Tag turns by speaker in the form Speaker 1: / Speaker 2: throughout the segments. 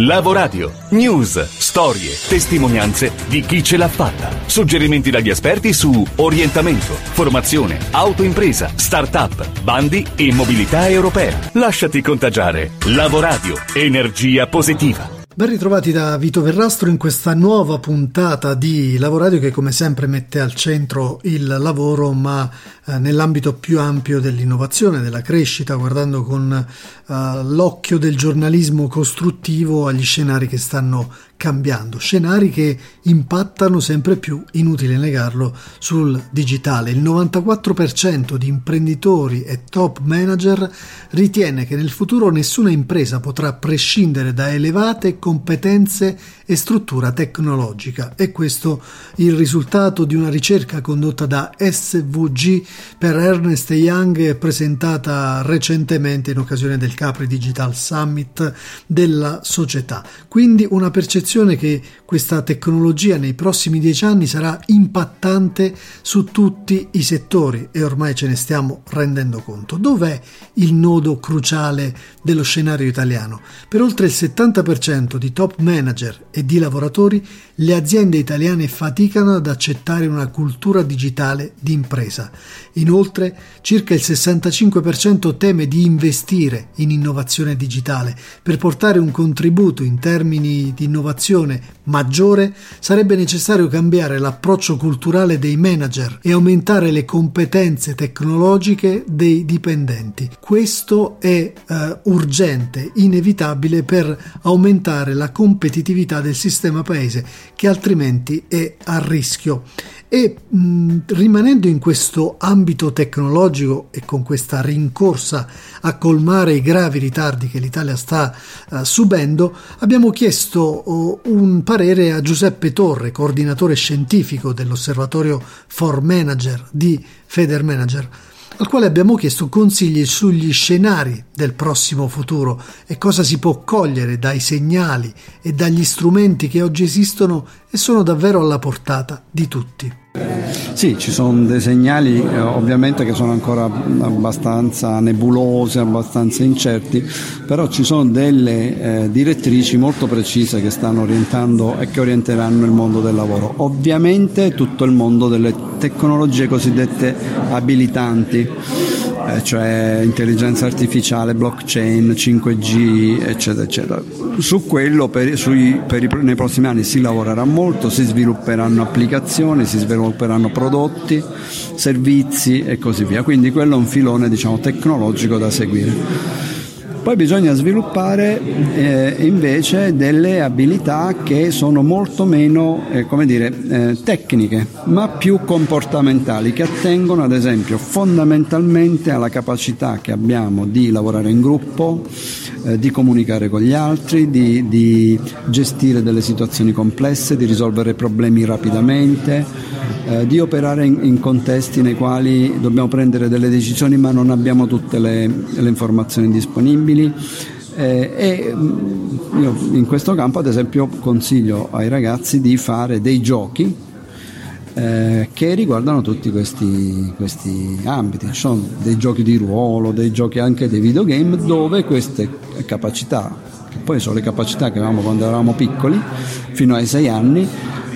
Speaker 1: Lavoradio. News, storie, testimonianze di chi ce l'ha fatta. Suggerimenti dagli esperti su orientamento, formazione, autoimpresa, start-up, bandi e mobilità europea. Lasciati contagiare. Lavoradio. Energia positiva.
Speaker 2: Ben ritrovati da Vito Verrastro in questa nuova puntata di Lavoradio che come sempre mette al centro il lavoro ma eh, nell'ambito più ampio dell'innovazione, della crescita, guardando con eh, l'occhio del giornalismo costruttivo agli scenari che stanno cambiando, scenari che impattano sempre più, inutile negarlo, sul digitale. Il 94% di imprenditori e top manager ritiene che nel futuro nessuna impresa potrà prescindere da elevate competenze e struttura tecnologica. E questo il risultato di una ricerca condotta da SVG per Ernest Young presentata recentemente in occasione del Capri Digital Summit della società. Quindi una percezione che questa tecnologia nei prossimi dieci anni sarà impattante su tutti i settori e ormai ce ne stiamo rendendo conto. Dov'è il nodo cruciale dello scenario italiano? Per oltre il 70% di top manager e di lavoratori, le aziende italiane faticano ad accettare una cultura digitale di impresa. Inoltre, circa il 65% teme di investire in innovazione digitale. Per portare un contributo in termini di innovazione maggiore, sarebbe necessario cambiare l'approccio culturale dei manager e aumentare le competenze tecnologiche dei dipendenti. Questo è eh, urgente, inevitabile per aumentare la competitività del sistema paese che altrimenti è a rischio. E mh, rimanendo in questo ambito tecnologico e con questa rincorsa a colmare i gravi ritardi che l'Italia sta uh, subendo, abbiamo chiesto uh, un parere a Giuseppe Torre, coordinatore scientifico dell'osservatorio For Manager di Feder Manager al quale abbiamo chiesto consigli sugli scenari del prossimo futuro e cosa si può cogliere dai segnali e dagli strumenti che oggi esistono e sono davvero alla portata di tutti.
Speaker 3: Sì, ci sono dei segnali eh, ovviamente che sono ancora abbastanza nebulosi, abbastanza incerti, però ci sono delle eh, direttrici molto precise che stanno orientando e che orienteranno il mondo del lavoro. Ovviamente tutto il mondo delle tecnologie cosiddette abilitanti eh, cioè intelligenza artificiale, blockchain, 5G, eccetera, eccetera. Su quello per, sui, per i, nei prossimi anni si lavorerà molto, si svilupperanno applicazioni, si svilupperanno prodotti, servizi e così via. Quindi quello è un filone diciamo, tecnologico da seguire. Poi bisogna sviluppare eh, invece delle abilità che sono molto meno eh, dire, eh, tecniche, ma più comportamentali, che attengono ad esempio fondamentalmente alla capacità che abbiamo di lavorare in gruppo, eh, di comunicare con gli altri, di, di gestire delle situazioni complesse, di risolvere problemi rapidamente, eh, di operare in, in, contesti nei quali dobbiamo prendere delle decisioni ma non abbiamo tutte le, le informazioni disponibili. Eh, e mm, io in questo campo ad esempio consiglio ai ragazzi di fare dei giochi eh, che riguardano tutti questi, questi, ambiti. Sono dei giochi di ruolo, dei giochi anche dei videogame dove queste capacità, che poi sono le capacità che avevamo quando eravamo piccoli, fino ai sei anni,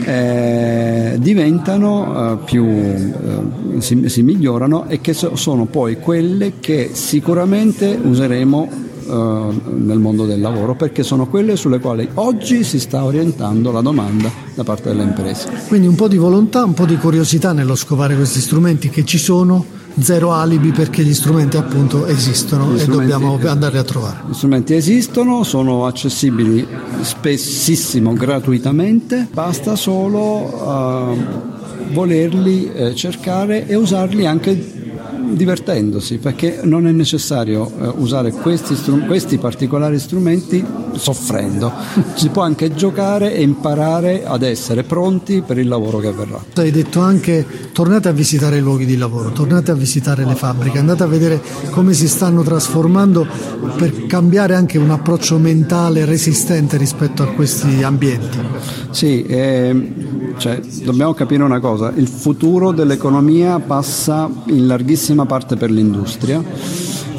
Speaker 3: eh, diventano eh, più, eh, si, si, migliorano e che so, sono poi quelle che sicuramente useremo eh, nel mondo del lavoro perché sono quelle sulle quali oggi si sta orientando la domanda da parte delle imprese.
Speaker 2: Quindi un po' di volontà, un po' di curiosità nello scovare questi strumenti che ci sono, zero alibi perché gli strumenti appunto esistono e dobbiamo andarli a trovare.
Speaker 3: Gli strumenti esistono, sono accessibili spessissimo gratuitamente, basta solo uh, volerli eh, cercare e usarli anche divertendosi, perché non è necessario eh, usare questi, strum- questi particolari strumenti soffrendo, si può anche giocare e imparare ad essere pronti per il lavoro che avverrà.
Speaker 2: Hai detto anche tornate a visitare i luoghi di lavoro, tornate a visitare le fabbriche, andate a vedere come si stanno trasformando per cambiare anche un approccio mentale resistente rispetto a questi ambienti.
Speaker 3: Sì, eh, cioè, dobbiamo capire una cosa, il futuro dell'economia passa in larghissima parte per l'industria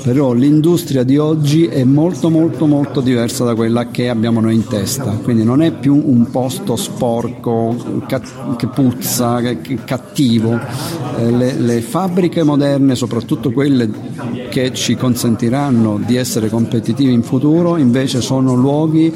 Speaker 3: però l'industria di oggi è molto molto molto diversa da quella che abbiamo noi in testa, quindi non è più un posto sporco, che puzza, che cattivo. Eh, le, le fabbriche moderne, soprattutto quelle che ci consentiranno di essere competitivi in futuro, invece sono luoghi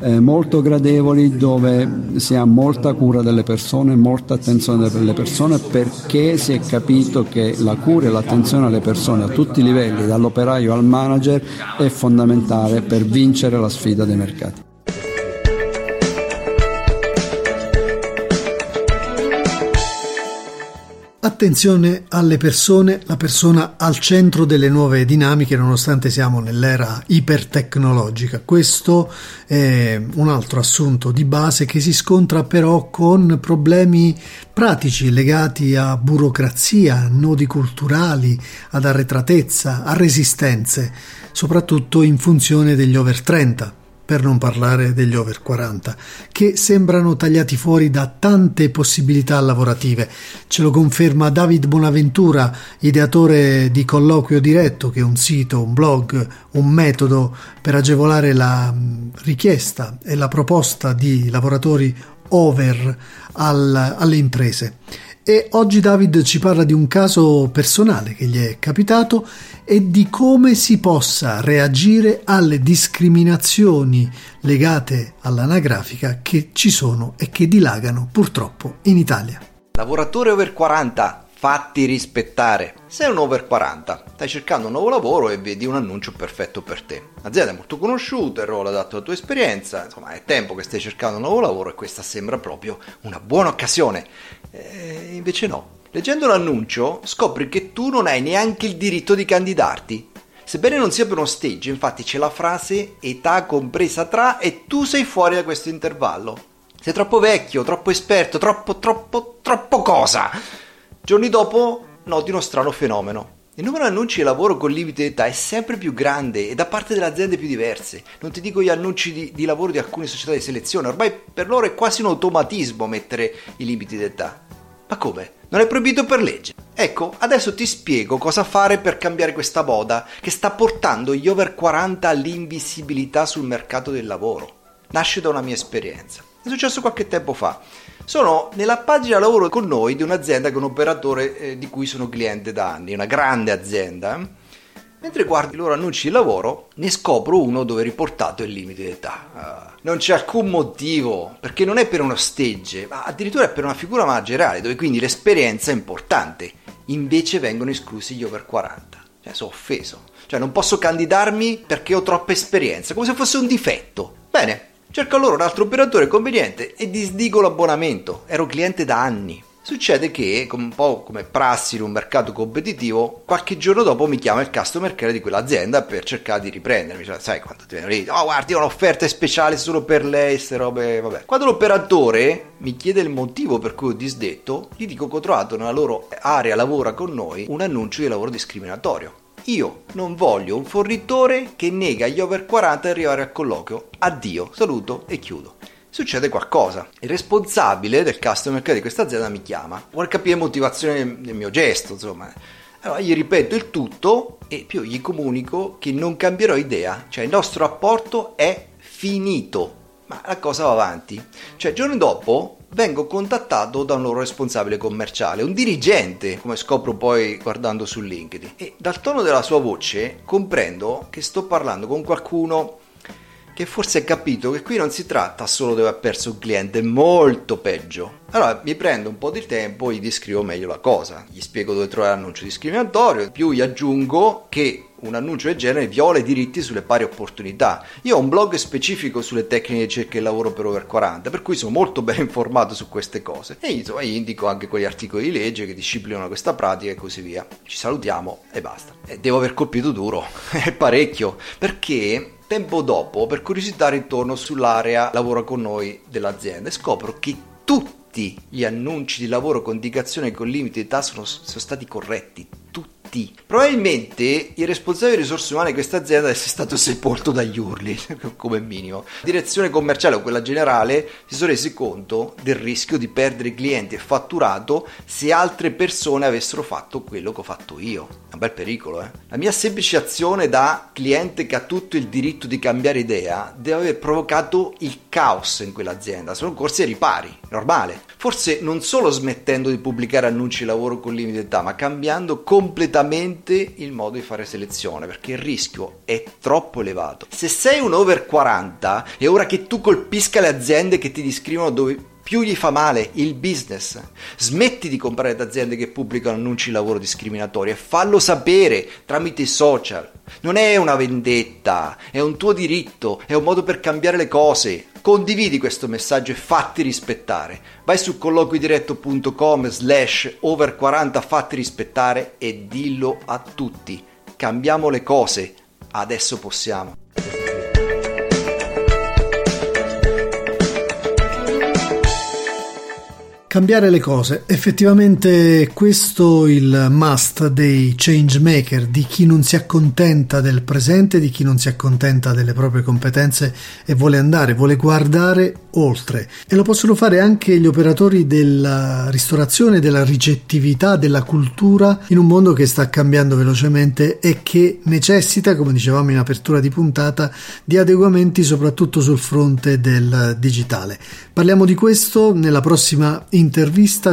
Speaker 3: eh, molto gradevoli dove si ha molta cura delle persone, molta attenzione delle persone perché si è capito che la cura e l'attenzione alle persone a tutti i livelli, dall'operaio al manager, è fondamentale per vincere la sfida dei mercati.
Speaker 2: Attenzione alle persone, la persona al centro delle nuove dinamiche nonostante siamo nell'era ipertecnologica. Questo è un altro assunto di base che si scontra però con problemi pratici legati a burocrazia, nodi culturali, ad arretratezza, a resistenze, soprattutto in funzione degli over 30 per non parlare degli over 40, che sembrano tagliati fuori da tante possibilità lavorative. Ce lo conferma David Bonaventura, ideatore di Colloquio Diretto, che è un sito, un blog, un metodo per agevolare la richiesta e la proposta di lavoratori over al, alle imprese. E oggi David ci parla di un caso personale che gli è capitato e di come si possa reagire alle discriminazioni legate all'anagrafica che ci sono e che dilagano purtroppo in Italia.
Speaker 4: Lavoratore over 40, fatti rispettare. Sei un over 40, stai cercando un nuovo lavoro e vedi un annuncio perfetto per te. L'azienda è molto conosciuta, il ruolo adatto alla tua esperienza, insomma è tempo che stai cercando un nuovo lavoro e questa sembra proprio una buona occasione. Eh, invece no. Leggendo l'annuncio scopri che tu non hai neanche il diritto di candidarti. Sebbene non sia per uno stage, infatti c'è la frase età compresa tra e tu sei fuori da questo intervallo. Sei troppo vecchio, troppo esperto, troppo, troppo, troppo cosa. Giorni dopo noti uno strano fenomeno. Il numero di annunci di lavoro con limite di età è sempre più grande e da parte delle aziende più diverse. Non ti dico gli annunci di, di lavoro di alcune società di selezione, ormai per loro è quasi un automatismo mettere i limiti di età. Ma come? Non è proibito per legge. Ecco, adesso ti spiego cosa fare per cambiare questa moda che sta portando gli over 40 all'invisibilità sul mercato del lavoro. Nasce da una mia esperienza. È successo qualche tempo fa. Sono nella pagina lavoro con noi di un'azienda che è un operatore eh, di cui sono cliente da anni, una grande azienda Mentre guardo i loro annunci di lavoro, ne scopro uno dove è riportato il limite d'età. Uh, non c'è alcun motivo, perché non è per uno stage, ma addirittura è per una figura manageriale, dove quindi l'esperienza è importante. Invece vengono esclusi gli over 40. Cioè, sono offeso. Cioè, non posso candidarmi perché ho troppa esperienza, come se fosse un difetto. Bene, cerco allora un altro operatore conveniente e disdico l'abbonamento. Ero cliente da anni. Succede che, un po' come prassi in un mercato competitivo, qualche giorno dopo mi chiama il customer care di quell'azienda per cercare di riprendermi. Cioè, sai quando ti viene lì, oh guardi, ho un'offerta speciale solo per lei, queste robe, vabbè. Quando l'operatore mi chiede il motivo per cui ho disdetto, gli dico che ho trovato nella loro area lavora con noi un annuncio di lavoro discriminatorio. Io non voglio un fornitore che nega agli over 40 di arrivare al colloquio. Addio, saluto e chiudo succede qualcosa. Il responsabile del customer care di questa azienda mi chiama, vuole capire motivazione del mio gesto, insomma. Allora gli ripeto il tutto e più gli comunico che non cambierò idea, cioè il nostro rapporto è finito. Ma la cosa va avanti. Cioè, giorni dopo vengo contattato da un loro responsabile commerciale, un dirigente, come scopro poi guardando su LinkedIn. E dal tono della sua voce comprendo che sto parlando con qualcuno che forse ha capito che qui non si tratta solo di aver perso un cliente, molto peggio. Allora mi prendo un po' di tempo e gli descrivo meglio la cosa, gli spiego dove trovare l'annuncio discriminatorio, più gli aggiungo che un annuncio del genere viola i diritti sulle pari opportunità. Io ho un blog specifico sulle tecniche di ricerca e lavoro per over 40, per cui sono molto ben informato su queste cose. E insomma, indico anche quegli articoli di legge che disciplinano questa pratica e così via. Ci salutiamo e basta. E devo aver colpito duro, è parecchio, perché Tempo dopo, per curiosità, ritorno sull'area lavoro con noi dell'azienda e scopro che tutti gli annunci di lavoro con indicazione con limiti di età sono, sono stati corretti. Tutti fatti. Probabilmente il responsabile di risorse umane di questa azienda è stato sepolto dagli urli, come minimo. Direzione commerciale o quella generale si sono resi conto del rischio di perdere clienti e fatturato se altre persone avessero fatto quello che ho fatto io. È un bel pericolo, eh? La mia semplice azione da cliente che ha tutto il diritto di cambiare idea deve aver provocato il caos in quell'azienda. Sono corsi ai ripari, normale. Forse non solo smettendo di pubblicare annunci di lavoro con limite d'età, ma cambiando completamente il modo di fare selezione, perché il rischio è troppo elevato. Se sei un over 40 è ora che tu colpisca le aziende che ti descrivono dove più gli fa male il business. Smetti di comprare da aziende che pubblicano annunci di lavoro discriminatori e fallo sapere tramite i social. Non è una vendetta, è un tuo diritto, è un modo per cambiare le cose. Condividi questo messaggio e fatti rispettare. Vai su colloquidiretto.com slash over 40 fatti rispettare e dillo a tutti. Cambiamo le cose. Adesso possiamo.
Speaker 2: Cambiare le cose, effettivamente questo è il must dei change maker, di chi non si accontenta del presente, di chi non si accontenta delle proprie competenze e vuole andare, vuole guardare oltre. E lo possono fare anche gli operatori della ristorazione, della ricettività, della cultura in un mondo che sta cambiando velocemente e che necessita, come dicevamo in apertura di puntata, di adeguamenti soprattutto sul fronte del digitale. Parliamo di questo nella prossima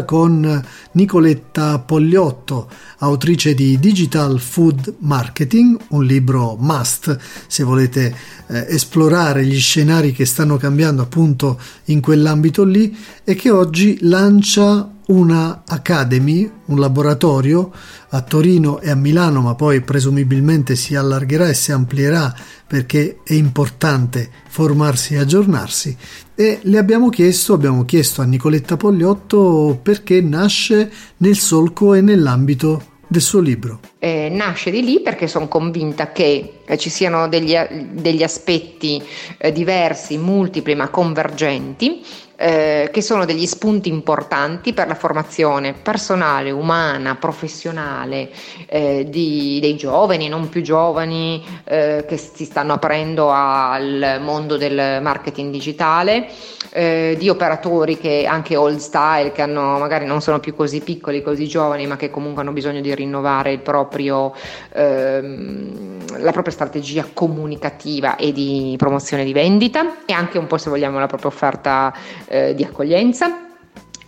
Speaker 2: con Nicoletta Pogliotto, autrice di Digital Food Marketing, un libro must se volete eh, esplorare gli scenari che stanno cambiando appunto in quell'ambito lì e che oggi lancia una Academy, un laboratorio a Torino e a Milano, ma poi presumibilmente si allargherà e si amplierà perché è importante formarsi e aggiornarsi. E le abbiamo chiesto, abbiamo chiesto a Nicoletta Pogliotto perché nasce nel solco e nell'ambito del suo libro?
Speaker 5: Eh, nasce di lì perché sono convinta che eh, ci siano degli, degli aspetti eh, diversi, multipli ma convergenti eh, che sono degli spunti importanti per la formazione personale, umana, professionale eh, di, dei giovani, non più giovani eh, che si stanno aprendo al mondo del marketing digitale, eh, di operatori che anche old style, che hanno, magari non sono più così piccoli, così giovani, ma che comunque hanno bisogno di rinnovare proprio, ehm, la propria strategia comunicativa e di promozione di vendita. E anche un po' se vogliamo la propria offerta eh, di accoglienza.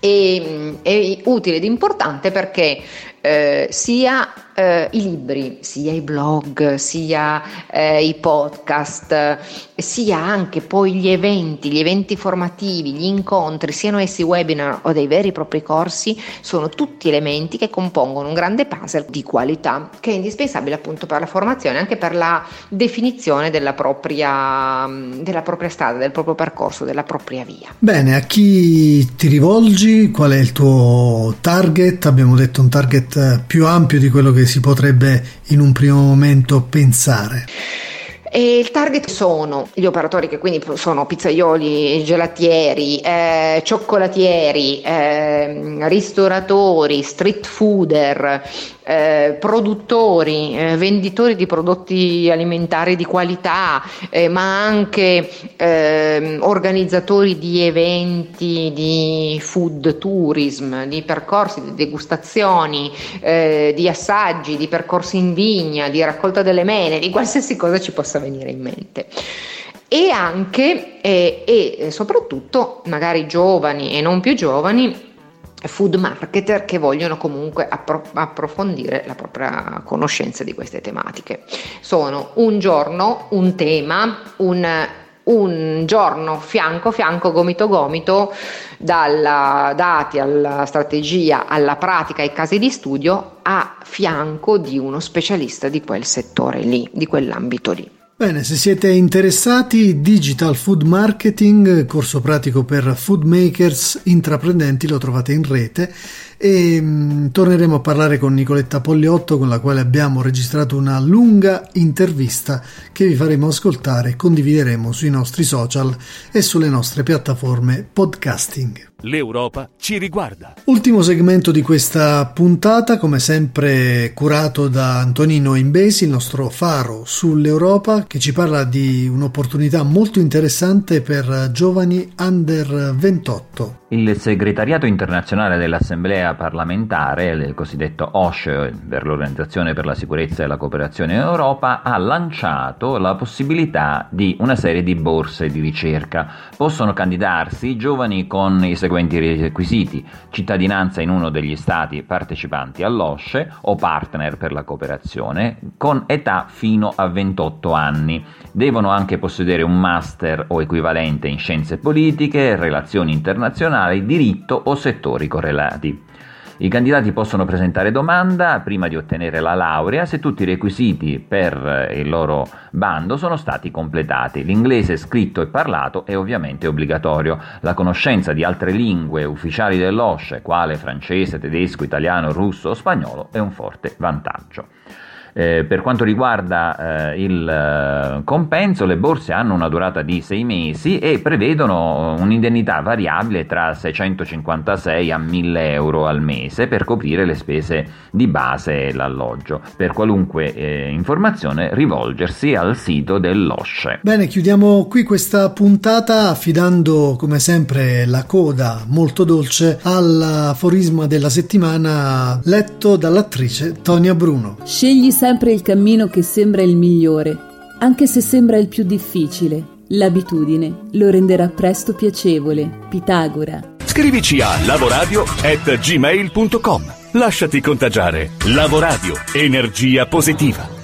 Speaker 5: E, è utile ed importante perché eh, sia eh, i libri, sia i blog, sia eh, i podcast, sia anche poi gli eventi, gli eventi formativi, gli incontri, siano essi webinar o dei veri e propri corsi, sono tutti elementi che compongono un grande puzzle di qualità che è indispensabile appunto per la formazione, anche per la definizione della propria, della propria strada, del proprio percorso, della propria via.
Speaker 2: Bene, a chi ti rivolgi? Qual è il tuo target? Abbiamo detto un target più ampio di quello che si potrebbe in un primo momento pensare?
Speaker 5: E il target sono gli operatori che quindi sono pizzaioli, gelatieri, eh, cioccolatieri, eh, ristoratori, street fooder, eh, produttori, eh, venditori di prodotti alimentari di qualità, eh, ma anche ehm, organizzatori di eventi di food tourism, di percorsi, di degustazioni, eh, di assaggi, di percorsi in vigna, di raccolta delle mele, di qualsiasi cosa ci possa venire in mente e anche eh, e soprattutto magari giovani e non più giovani food marketer che vogliono comunque appro- approfondire la propria conoscenza di queste tematiche. Sono un giorno, un tema, un, un giorno fianco fianco, gomito gomito, dalla dati alla strategia, alla pratica, ai casi di studio, a fianco di uno specialista di quel settore lì, di quell'ambito lì.
Speaker 2: Bene, se siete interessati, Digital Food Marketing, corso pratico per food makers intraprendenti, lo trovate in rete e mh, mm, torneremo a parlare con Nicoletta Pogliotto con la quale abbiamo registrato una lunga intervista che vi faremo ascoltare e condivideremo sui nostri social e sulle nostre piattaforme podcasting.
Speaker 1: L'Europa ci riguarda.
Speaker 2: Ultimo segmento di questa puntata, come sempre curato da Antonino Imbesi, il nostro faro sull'Europa, che ci parla di un'opportunità molto interessante per giovani under 28.
Speaker 6: Il segretariato internazionale dell'Assemblea parlamentare, il cosiddetto OSCE, per l'Organizzazione per la sicurezza e la cooperazione in Europa, ha lanciato la possibilità di una serie di borse di ricerca. Possono candidarsi giovani con i seguenti requisiti: cittadinanza in uno degli stati partecipanti all'OSCE o partner per la cooperazione, con età fino a 28 anni. Devono anche possedere un master o equivalente in scienze politiche, relazioni internazionali diritto o settori correlati. I candidati possono presentare domanda prima di ottenere la laurea se tutti i requisiti per il loro bando sono stati completati. L'inglese scritto e parlato è ovviamente obbligatorio. La conoscenza di altre lingue ufficiali dell'OSCE, quale francese, tedesco, italiano, russo o spagnolo, è un forte vantaggio. Eh, per quanto riguarda eh, il eh, compenso, le borse hanno una durata di sei mesi e prevedono un'indennità variabile tra 656 a 1000 euro al mese per coprire le spese di base e l'alloggio. Per qualunque eh, informazione rivolgersi al sito dell'OSCE.
Speaker 2: Bene, chiudiamo qui questa puntata affidando come sempre la coda molto dolce all'aforisma della settimana letto dall'attrice Tonia Bruno.
Speaker 7: Scegli sempre il cammino che sembra il migliore, anche se sembra il più difficile. L'abitudine lo renderà presto piacevole. Pitagora.
Speaker 1: Scrivici a lavoradio@gmail.com. Lasciati contagiare. Lavoradio. Energia positiva.